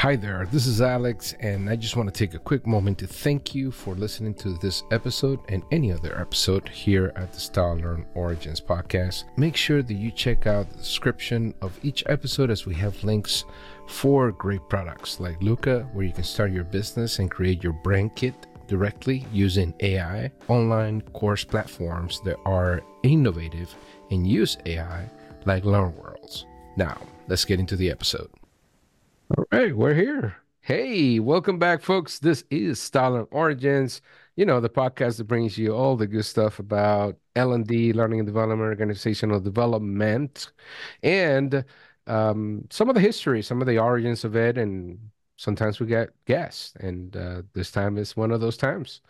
Hi there, this is Alex, and I just want to take a quick moment to thank you for listening to this episode and any other episode here at the Style Learn Origins podcast. Make sure that you check out the description of each episode as we have links for great products like Looka, where you can start your business and create your brand kit directly using AI, online course platforms that are innovative and use AI like LearnWorlds. Now, let's get into the episode. All right, we're here. Hey, welcome back, folks. This is Style Origins. You know, the podcast that brings you all the good stuff about L&D, learning and development, organizational development, and um, some of the history, some of the origins of it, and sometimes we get guests. And uh, this time is one of those times.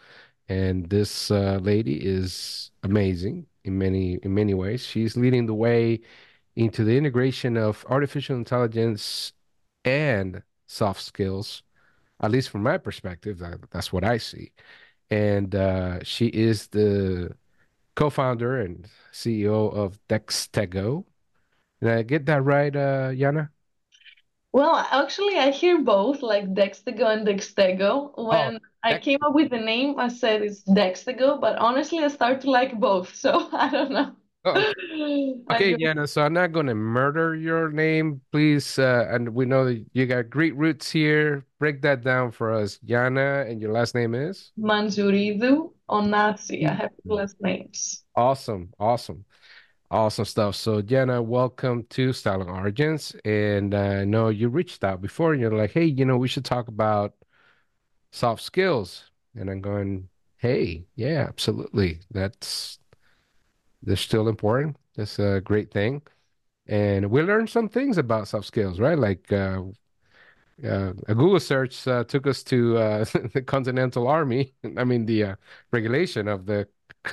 And this uh, lady is amazing in many in many ways. She's leading the way into the integration of artificial intelligence and soft skills, at least from my perspective. That, that's what I see. And uh, she is the co-founder and CEO of Dextego. Did I get that right, uh, Ioanna? Well, actually, I hear both, like Dextego and Dextego. Oh, When I Dex- came up with the name, I said it's Dextego, but honestly, I start to like both, so I don't know. Oh, okay. I Okay, go, Ioanna. So I'm not going to murder your name, please. Uh, and we know that you got great roots here. Break that down for us, Ioanna. And your last name is? Mantzouridou Onasi. I have two last names. Awesome, awesome. Awesome stuff. So, Jenna, welcome to Style Learn Origins. And uh, I know you reached out before and you're like, hey, you know, we should talk about soft skills. And I'm going, hey, yeah, absolutely. That's they're still important. That's a great thing. And we learned some things about soft skills, right? Like uh, uh, a Google search uh, took us to uh, the Continental Army. I mean, the uh, regulation of the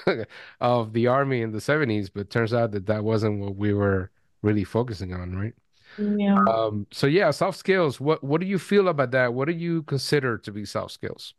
of the army in the 70s, but turns out that that wasn't what we were really focusing on, right? Yeah. Um, so yeah, soft skills. What what do you feel about that? What do you consider to be soft skills?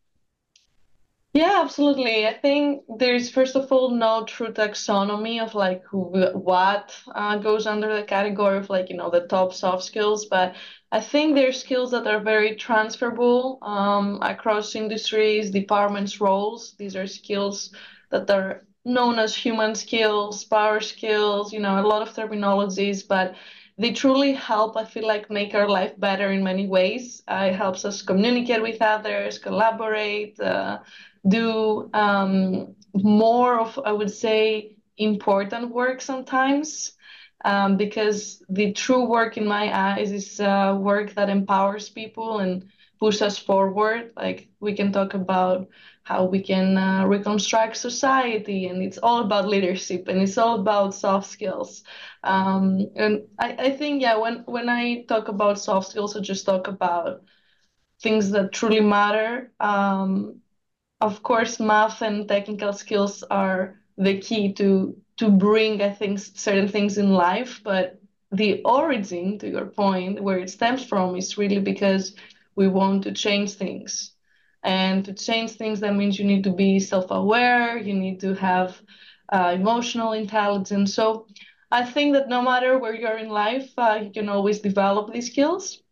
Yeah, absolutely. I think there's first of all no true taxonomy of like who, what uh, goes under the category of like, you know, the top soft skills, but I think there's skills that are very transferable um, across industries, departments, roles. These are skills that are known as human skills, power skills, you know, a lot of terminologies, but they truly help, I feel like, make our life better in many ways. Uh, it helps us communicate with others, collaborate, uh, do um, more of, I would say, important work sometimes. Um, because the true work in my eyes is uh, work that empowers people and pushes us forward. Like we can talk about how we can uh, reconstruct society, and it's all about leadership and it's all about soft skills. Um, and I, I think, yeah, when when I talk about soft skills, I just talk about things that truly matter. Um, of course, math and technical skills are the key to to bring, I think, certain things in life, but the origin, to your point, where it stems from is really because we want to change things. And to change things, that means you need to be self-aware, you need to have uh, emotional intelligence. So I think that no matter where you're in life, uh, you can always develop these skills.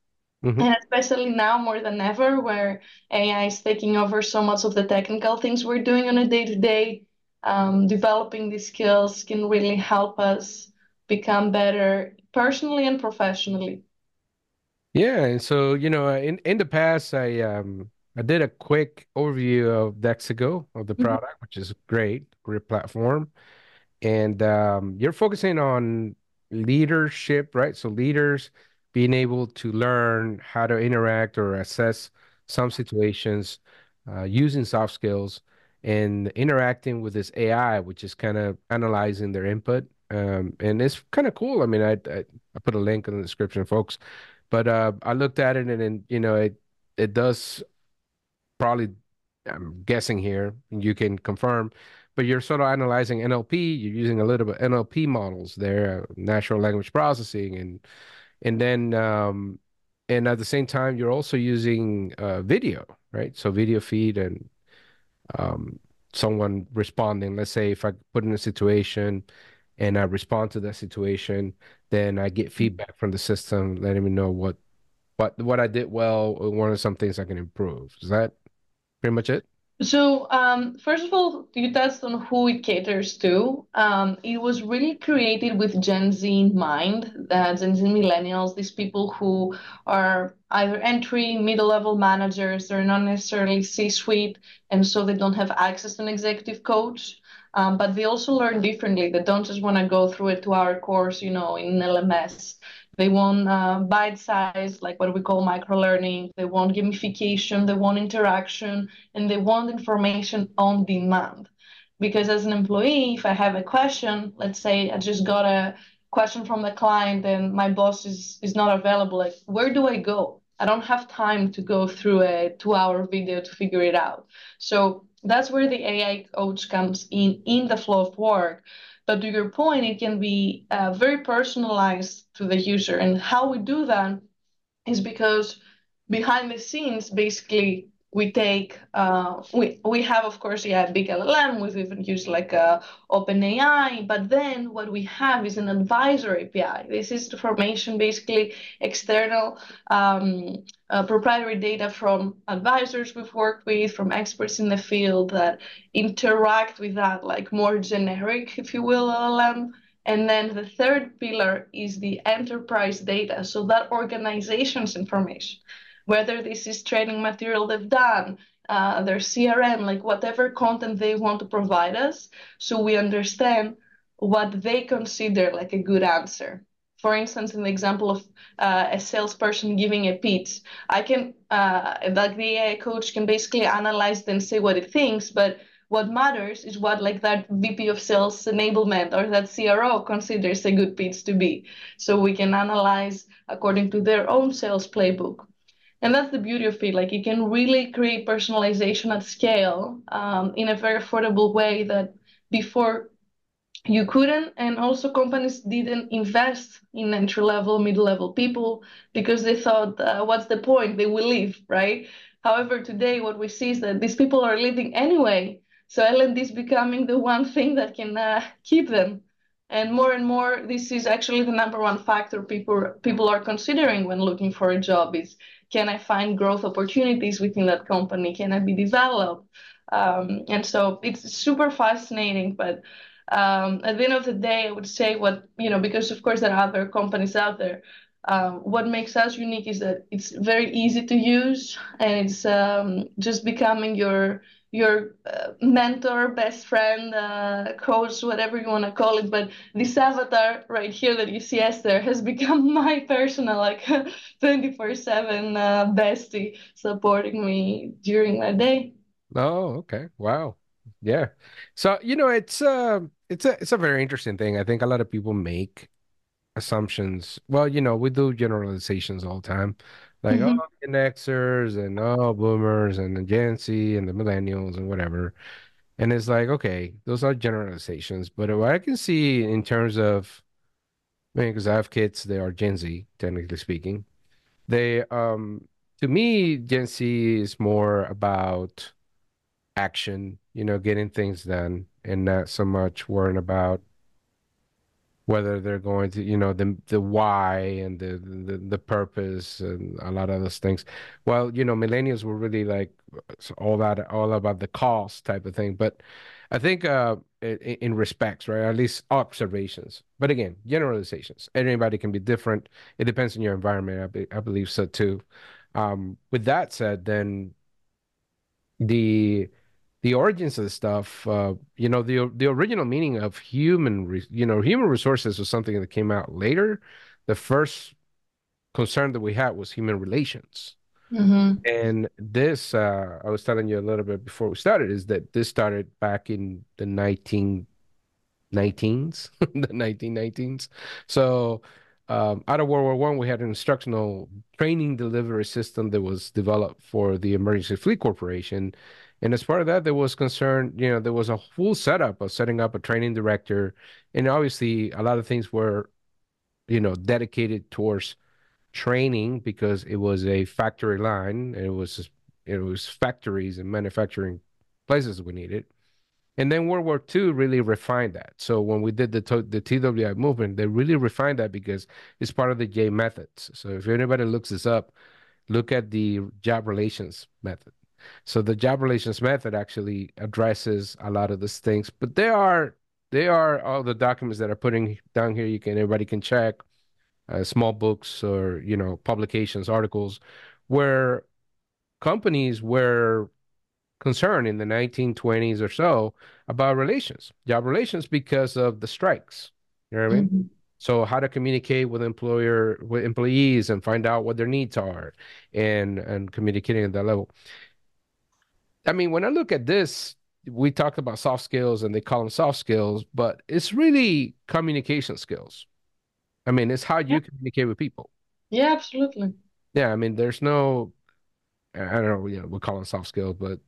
Hmm And especially now more than ever, where AI is taking over so much of the technical things we're doing on a day-to-day, um, developing these skills can really help us become better personally and professionally. Yeah, and so you know, in in the past, I um I did a quick overview of Dextego of the Mhm. product, which is great, great platform. And um, you're focusing on leadership, right? So leaders being able to learn how to interact or assess some situations uh, using soft skills and interacting with this AI, which is kind of analyzing their input. Um, and it's kind of cool. I mean, I, I I put a link in the description, folks. But uh, I looked at it and, and you know it it does probably I'm guessing here, and you can confirm, but you're sort of analyzing NLP, you're using a little bit of NLP models there, uh, natural language processing, and and then um, and at the same time you're also using uh, video, right? So video feed and um, someone responding. Let's say if I put in a situation and I respond to that situation, then I get feedback from the system letting me know what what what I did well, or one of some things I can improve? Is that pretty much it? So, um, first of all, you touched on who it caters to. Um, it was really created with Gen Z in mind, uh, Gen Z millennials, these people who are either entry, middle level managers, they're not necessarily C suite, and so they don't have access to an executive coach. Um, but they also learn differently. They don't just want to go through a two hour course, you know, in LMS. They want uh, bite size, like what we call micro learning. They want gamification, they want interaction, and they want information on demand. Because as an employee, if I have a question, let's say I just got a question from the client and my boss is, is not available, like where do I go? I don't have time to go through a two hour video to figure it out. So that's where the AI coach comes in in the flow of work but to your point, it can be uh, very personalized to the user. And how we do that is because behind the scenes, basically, we take uh, we we have of course yeah big LLM we've even used like uh, OpenAI but then what we have is an advisor API this is the formation basically external um, uh, proprietary data from advisors we've worked with from experts in the field that interact with that like more generic if you will LLM and then the third pillar is the enterprise data so that organization's information whether this is training material they've done, uh, their CRM, like whatever content they want to provide us, so we understand what they consider like a good answer. For instance, in the example of uh, a salesperson giving a pitch, I can, uh, like the AI coach can basically analyze and say what it thinks, but what matters is what like that VP of sales enablement or that CRO considers a good pitch to be. So we can analyze according to their own sales playbook and that's the beauty of it. Like you can really create personalization at scale um, in a very affordable way that before you couldn't. And also companies didn't invest in entry level mid level people because they thought uh, what's the point? They will leave right? However today what we see is that these people are leaving anyway. So l&d is becoming the one thing that can uh, keep them. And more and more this is actually the number one factor people people are considering when looking for a job is can I find growth opportunities within that company? Can I be developed? Um, and so it's super fascinating. But um, at the end of the day, I would say what, you know, because of course there are other companies out there. Um, what makes us unique is that it's very easy to use and it's um, just becoming your your uh, mentor, best friend, uh, coach, whatever you want to call it. But this avatar right here that you see Esther has become my personal, like 24 uh, 7 bestie supporting me during my day. Oh, okay. Wow. Yeah. So, you know, it's uh it's a it's a very interesting thing. I think a lot of people make assumptions. Well, you know, we do generalizations all the time. Like, mm-hmm. oh, Gen Xers and oh, boomers and the Gen Z and the millennials and whatever. And it's like, okay, those are generalizations. But what I can see in terms of, I mean, because I have kids, they are Gen Z, technically speaking. They, um, to me, Gen Z is more about action, you know, getting things done and not so much worrying about whether they're going to you know the the why and the the, the purpose and a lot of those things. Well you know millennials were really like all that all about the cost type of thing. But i think uh in, respects right at least observations. But again generalizations. Everybody can be different. It depends on your environment i, be, I believe so too. Um with that said then the the origins of the stuff, uh, you know, the the original meaning of human, re- you know, human resources was something that came out later. The first concern that we had was human relations. Mm-hmm. And this, uh, I was telling you a little bit before we started, is that this started back in the 1919s, the 1919s. So, um, out of World War One, we had an instructional training delivery system that was developed for the Emergency Fleet Corporation and as part of that, there was concern, you know, there was a full setup of setting up a training director. And obviously, a lot of things were, you know, dedicated towards training because it was a factory line. It was, it was factories and manufacturing places we needed. And then World War II really refined that. So when we did the the TWI movement, they really refined that because it's part of the J methods. So if anybody looks this up, look at the job relations method. So the job relations method actually addresses a lot of these things, but there are they are all the documents that are putting down here. You can everybody can check uh, small books or you know publications, articles where companies were concerned in the 1920s or so about relations, job relations, because of the strikes. You know what I mean? Mm-hmm. So how to communicate with employer with employees and find out what their needs are and and communicating at that level. I mean, when I look at this, we talked about soft skills and they call them soft skills, but it's really communication skills. I mean, it's how you yeah. communicate with people. Yeah, absolutely. Yeah, I mean, there's no, I don't know, you know, we call it soft skills, but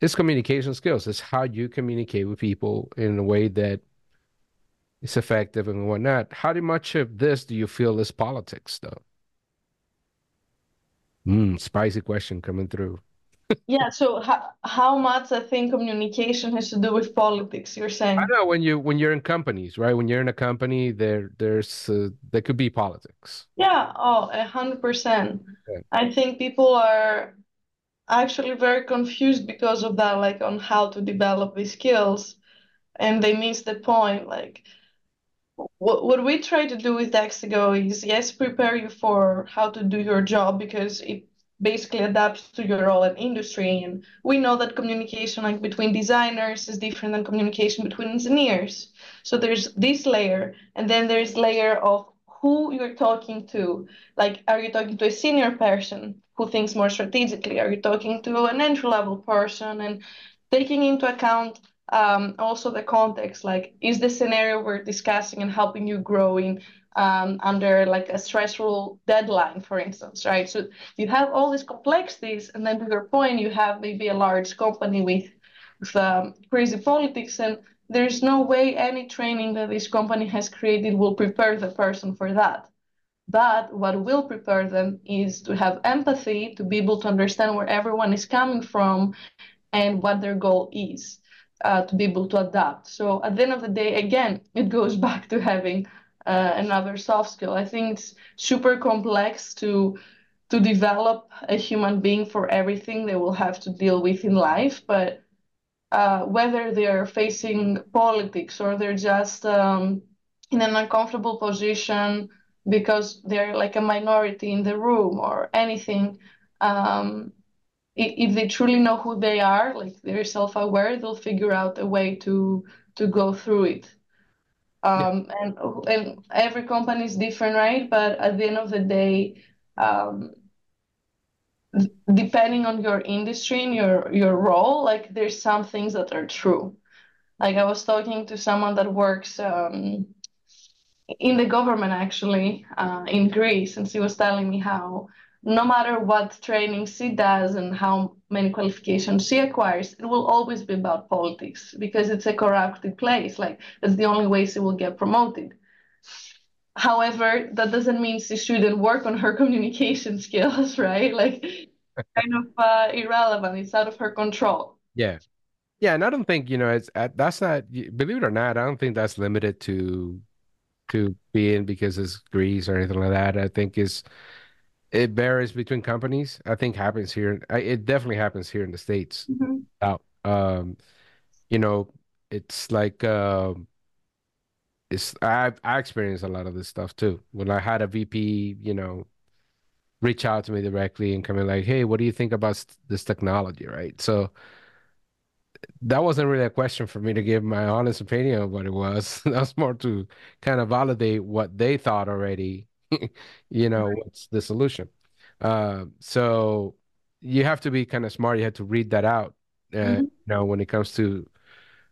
it's communication skills. It's how you communicate with people in a way that is effective and whatnot. How much of this do you feel is politics, though? Hmm, spicy question coming through yeah so how, how much i think communication has to do with politics you're saying? I know when you when you're in companies right? When you're in a company there there's uh, there could be politics. Yeah oh a hundred percent. I think people are actually very confused because of that like on how to develop these skills and they miss the point like what, what we try to do with Dextego is yes prepare you for how to do your job because it basically adapts to your role and industry. And we know that communication like between designers is different than communication between engineers. So there's this layer, and then there's layer of who you're talking to. Like, are you talking to a senior person who thinks more strategically? Are you talking to an entry level person? And taking into account um, also the context, like, is the scenario we're discussing and helping you grow in um, under like a stressful deadline, for instance, right? So you have all these complexities, and then to your point, you have maybe a large company with, with um, crazy politics, and there's no way any training that this company has created will prepare the person for that. But what will prepare them is to have empathy, to be able to understand where everyone is coming from and what their goal is, uh, to be able to adapt. So at the end of the day, again, it goes back to having uh, another soft skill. I think it's super complex to to develop a human being for everything they will have to deal with in life, but uh, whether they're facing politics or they're just um, in an uncomfortable position because they're like a minority in the room or anything, um, if they truly know who they are, like they're self-aware, they'll figure out a way to to go through it. Um, yeah. and and every company is different, right? But at the end of the day, um, depending on your industry and your your role, like there's some things that are true. Like I was talking to someone that works um, in the government actually uh, in Greece, and she was telling me how no matter what training she does and how many qualifications she acquires, it will always be about politics because it's a corrupted place. Like that's the only way she will get promoted. However, that doesn't mean she shouldn't work on her communication skills, right? Like kind of uh, irrelevant. It's out of her control. Yeah. Yeah, and I don't think, you know, it's uh, that's not believe it or not, I don't think that's limited to to being because it's Greece or anything like that. I think it's it varies between companies. I think happens here. It definitely happens here in the states. Mm-hmm. Out, um, you know, it's like um, it's I I experienced a lot of this stuff too. When I had a VP, you know, reach out to me directly and come in like, "Hey, what do you think about this technology?" Right. So that wasn't really a question for me to give my honest opinion of what it was. that was more to kind of validate what they thought already you know right. what's the solution? Uh, so you have to be kind of smart. You have to read that out uh, mm-hmm. you know when it comes to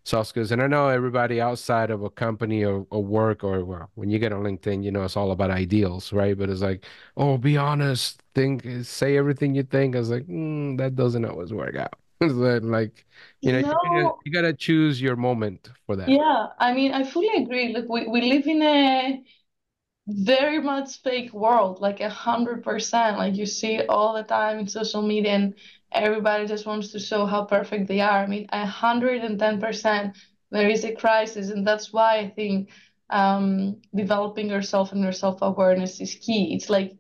soft skills. And i know everybody outside of a company or, or work or well, when you get on linkedin you know it's all about ideals right? But it's like oh be honest. Think say everything you think. I was like mm, that doesn't always work out. Like you know no. you, gotta, you, gotta, choose your moment for that. Yeah. I mean i fully agree. Look we, we live in a very much fake world, like a hundred percent. Like you see all the time in social media, and everybody just wants to show how perfect they are. I mean, a 110% there is a crisis, and that's why I think um, developing yourself and your self-awareness is key. It's like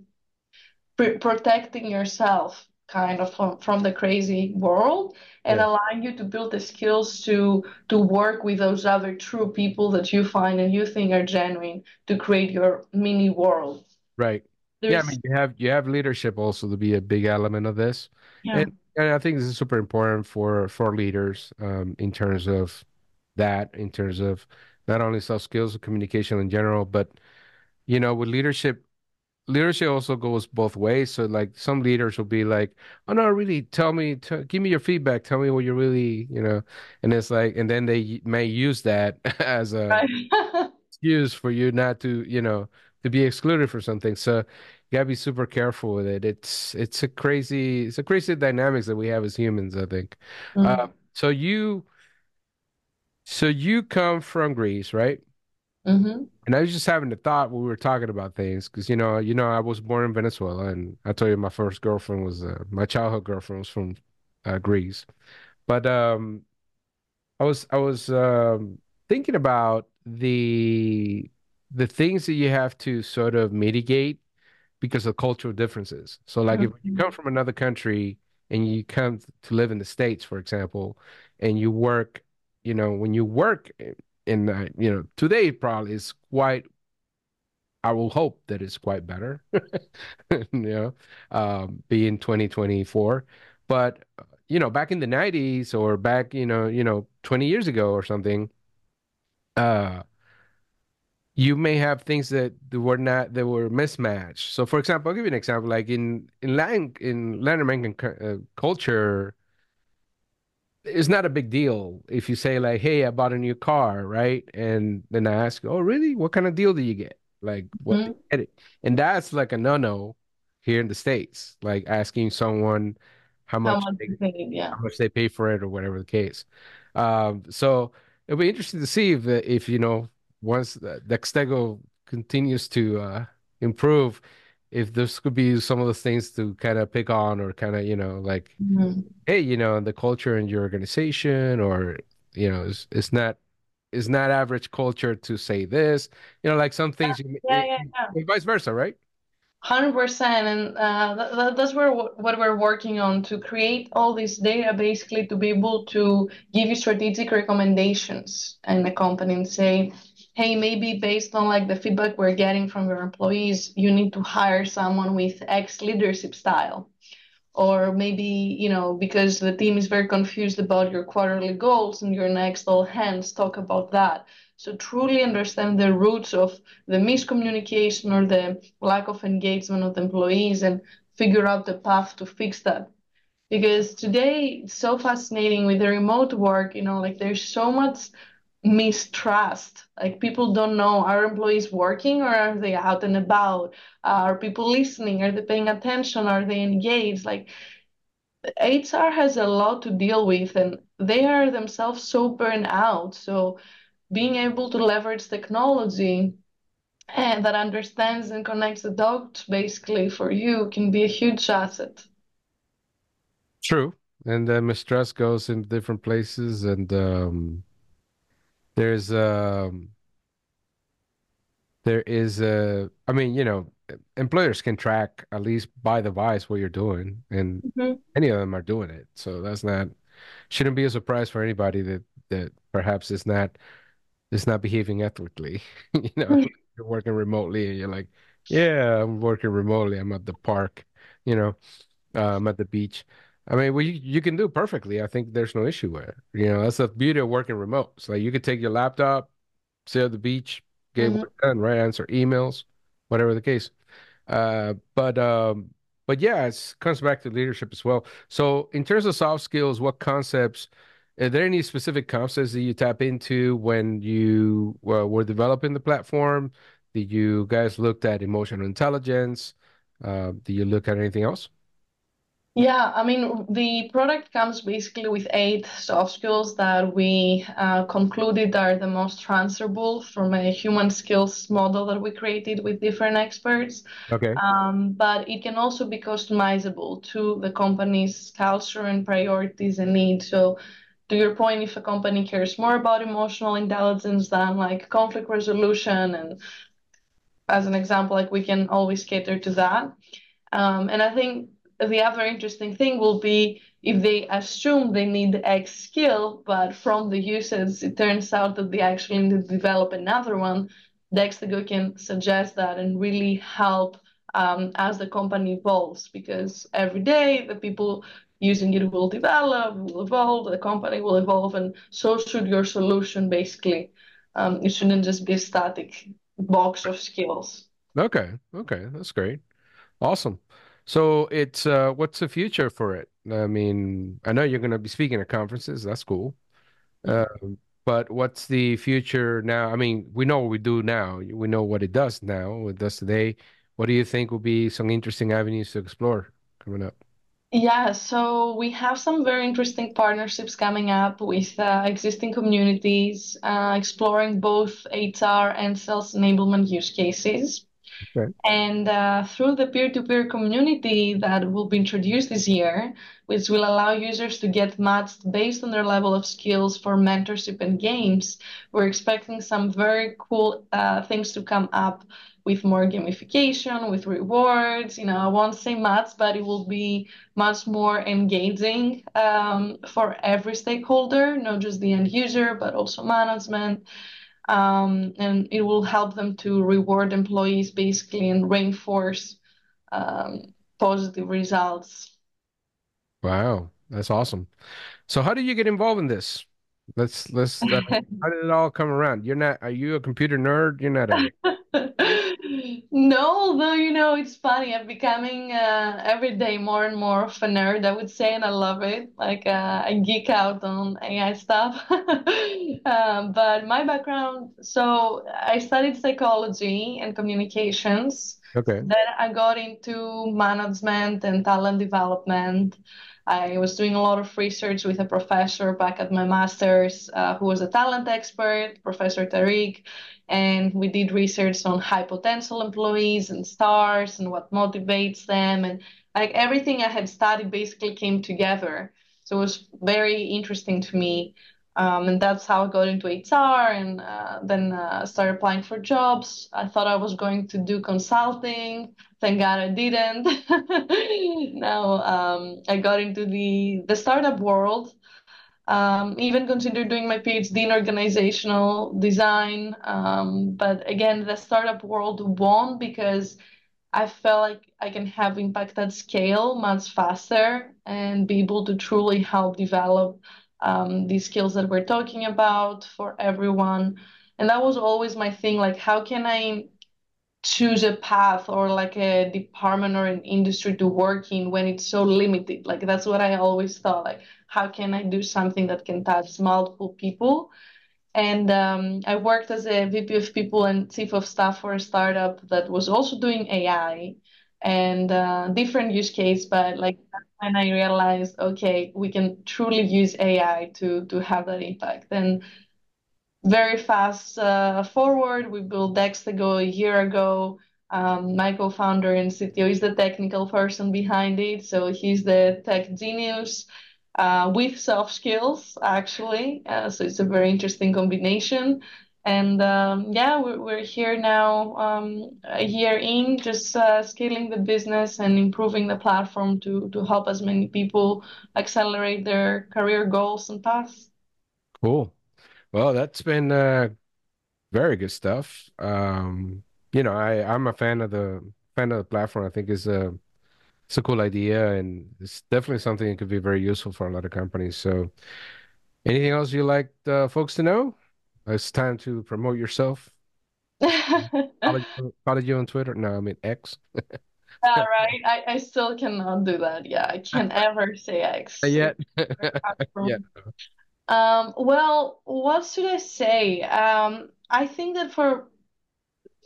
pr protecting yourself kind of from, from the crazy world and yeah. allowing you to build the skills to to work with those other true people that you find and you think are genuine to create your mini world right There's... yeah i mean you have you have leadership also to be a big element of this yeah. and, and i think this is super important for for leaders um, in terms of that in terms of not only soft skills communication in general but you know with leadership leadership also goes both ways. So like some leaders will be like, "Oh no, really, tell me, t- give me your feedback, tell me what you're really, you know," and it's like, and then they may use that as a right. excuse for you not to, you know, to be excluded for something. So you gotta be super careful with it. It's it's a crazy it's a crazy dynamics that we have as humans. I think. Mm-hmm. Uh, so you. So you come from Greece, right? Mm-hmm. And I was just having the thought when we were talking about things, because you know, you know, I was born in Venezuela, and I told you my first girlfriend was uh, my childhood girlfriend was from uh, Greece. But um, I was I was um, thinking about the the things that you have to sort of mitigate because of cultural differences. So, like, mm-hmm. if you come from another country and you come to live in the States, for example, and you work, you know, when you work and you know today probably is quite I will hope that it's quite better, you know, um, being 2024. But you know, back in the 90s or back, you know, you know, 20 years ago or something, uh, you may have things that were not that were mismatched. So, for example, I'll give you an example. Like in in Latin in Latin American uh, culture, it's not a big deal if you say like, "Hey, I bought a new car," right? And then I ask, "Oh, really? What kind of deal do you get? Like, what?" Mm-hmm. Get it? And that's like a no-no here in the states. Like asking someone how much, how much they, paid, yeah. how much they pay for it or whatever the case. Um, so it'll be interesting to see if if you know once the Dextego continues to uh, improve, if this could be some of the things to kind of pick on or kind of you know like mm-hmm. hey you know the culture in your organization or you know it's, it's not it's not average culture to say this you know like some things yeah, you, yeah, yeah, yeah. vice versa right 100% and uh, that, that's where what we're working on to create all this data basically to be able to give you strategic recommendations in the company and say hey, maybe based on like the feedback we're getting from your employees, you need to hire someone with X leadership style. Or maybe, you know, because the team is very confused about your quarterly goals and your next all hands talk about that. So truly understand the roots of the miscommunication or the lack of engagement of the employees and figure out the path to fix that. Because today it's so fascinating with the remote work, you know, like there's so much mistrust. Like people don't know are employees working or are they out and about? Uh, are people listening? Are they paying attention? Are they engaged? Like HR has a lot to deal with and they are themselves so burned out. So being able to leverage technology and that understands and connects the dots basically for you can be a huge asset. True. And uh, mistrust goes in different places and um there's um there is a I mean, you know, employers can track at least by the device what you're doing, and mm-hmm. any of them are doing it. So that's not shouldn't be a surprise for anybody that that perhaps is not is not behaving ethically. you know, mm-hmm. you're working remotely and you're like, yeah, I'm working remotely. I'm at the park, you know, uh, I'm at the beach. I mean, well, you, you can do perfectly. I think there's no issue with it. You know, that's the beauty of working remote. So like you could take your laptop, sit at the beach, get mm-hmm. work done, right? Answer emails, whatever the case. Uh, but um, but yeah, it comes back to leadership as well. So in terms of soft skills, what concepts? Are there any specific concepts that you tap into when you uh, were developing the platform? Did you guys looked at emotional intelligence? Uh, do you look at anything else? Yeah, I mean, the product comes basically with eight soft skills that we uh, concluded are the most transferable from a human skills model that we created with different experts. Okay. Um, but it can also be customizable to the company's culture and priorities and needs. So, to your point, if a company cares more about emotional intelligence than like conflict resolution, and as an example, like we can always cater to that. Um, and I think the other interesting thing will be if they assume they need X skill, but from the usage, it turns out that they actually need to develop another one. Dextego can suggest that and really help um, as the company evolves because every day the people using it will develop, will evolve, the company will evolve, and so should your solution basically. Um, it shouldn't just be a static box of skills. Okay. Okay. That's great. Awesome. So it's uh what's the future for it? I mean, I know you're going to be speaking at conferences. That's cool. Uh, but what's the future now? I mean, we know what we do now. We know what it does now. What it does today. What do you think will be some interesting avenues to explore coming up? Yeah, so we have some very interesting partnerships coming up with uh, existing communities, uh, exploring both HR and sales enablement use cases. Okay. And uh, through the peer-to-peer community that will be introduced this year, which will allow users to get matched based on their level of skills for mentorship and games, we're expecting some very cool uh, things to come up with more gamification, with rewards. You know, I won't say much, but it will be much more engaging um, for every stakeholder, not just the end user, but also management um, and it will help them to reward employees basically and reinforce um, positive results. Wow, that's awesome. So how did you get involved in this? Let's let's how did it all come around? You're not, are you a computer nerd? You're not, you? No, though, you know, it's funny. I'm becoming uh, every day more and more of a nerd, I would say, and I love it. Like, uh, I geek out on AI stuff. Um, but my background, so I studied psychology and communications. Okay. Then I got into management and talent development. I was doing a lot of research with a professor back at my master's, uh, who was a talent expert, Professor Tariq and we did research on high potential employees and stars and what motivates them and like everything i had studied basically came together. So it was very interesting to me. Um, and that's how i got into hr and uh, then uh, started applying for jobs. I thought i was going to do consulting thank god i didn't now um, i got into the the startup world um, even considered doing my PhD in organizational design. Um, but again, the startup world won because I felt like I can have impact at scale much faster and be able to truly help develop um, these skills that we're talking about for everyone. And that was always my thing, like how can I choose a path or like a department or an industry to work in when it's so limited. Like that's what I always thought. Like how can I do something that can touch multiple people? And um, I worked as a VP of People and Chief of Staff for a startup that was also doing AI and uh, different use case. But like when I realized, okay, we can truly use AI to to have that impact. And very fast uh, forward. We built Dextego a year ago. Um, my co-founder and CTO is the technical person behind it, so he's the tech genius uh, with soft skills, actually. Uh, so it's a very interesting combination. And um, yeah, we're, we're here now, um, a year in, just uh, scaling the business and improving the platform to to help as many people accelerate their career goals and paths. Cool. Well, that's been uh very good stuff. Um, you know, I I'm a fan of the fan of the platform. I think is a it's a cool idea and it's definitely something that could be very useful for a lot of companies. So, anything else you like uh, folks to know? It's time to promote yourself. Follow, follow you on Twitter. No, I mean X. Yeah, right. I, I still cannot do that. Yeah, I can't ever say X. Yet. Yeah. Um, well, what should I say? Um, I think that for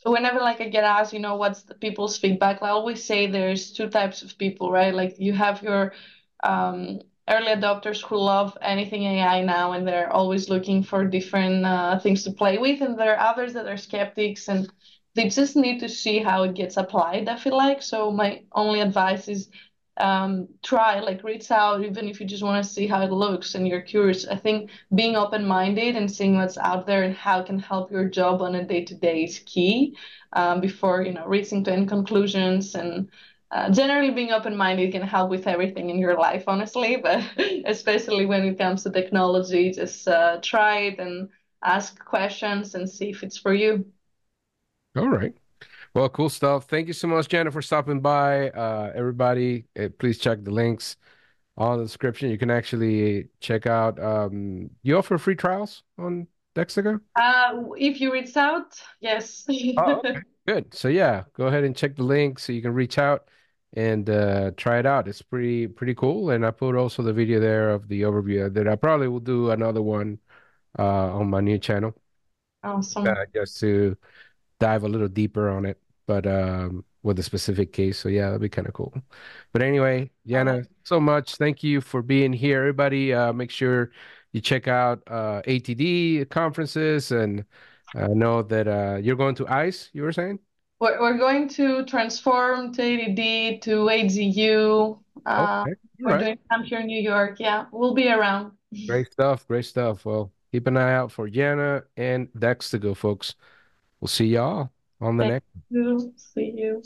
whenever like I get asked, you know, what's the people's feedback, I always say there's two types of people, right? Like you have your um, early adopters who love anything AI now and they're always looking for different uh, things to play with, and there are others that are skeptics and they just need to see how it gets applied, I feel like. So my only advice is um, try, like reach out, even if you just want to see how it looks and you're curious. I think being open-minded and seeing what's out there and how it can help your job on a day-to-day is key um, before, you know, reaching to any conclusions and uh, generally being open-minded can help with everything in your life, honestly, but especially when it comes to technology, just uh, try it and ask questions and see if it's for you. All right. Well, cool stuff. Thank you so much, Jenna, for stopping by. Uh, everybody, uh, please check the links on the description. You can actually check out. Um, you offer free trials on Dextego? Uh, if you reach out, yes. oh, okay. Good. So yeah, go ahead and check the link so you can reach out and uh, try it out. It's pretty pretty cool. And I put also the video there of the overview that I probably will do another one uh, on my new channel. Awesome. Uh, just to dive a little deeper on it but um, with a specific case. So yeah, that'd be kind of cool. But anyway, Ioanna, so much. Thank you for being here. Everybody, uh, make sure you check out uh, ATD conferences and uh, know that uh, you're going to ICE. You were saying. We're, we're going to transform to ATD to AGU. Uh, okay. We're right. doing some here in New York. Yeah, we'll be around. Great stuff. Great stuff. Well, keep an eye out for Ioanna and Dextego, folks. We'll see y'all on the next. You. See you.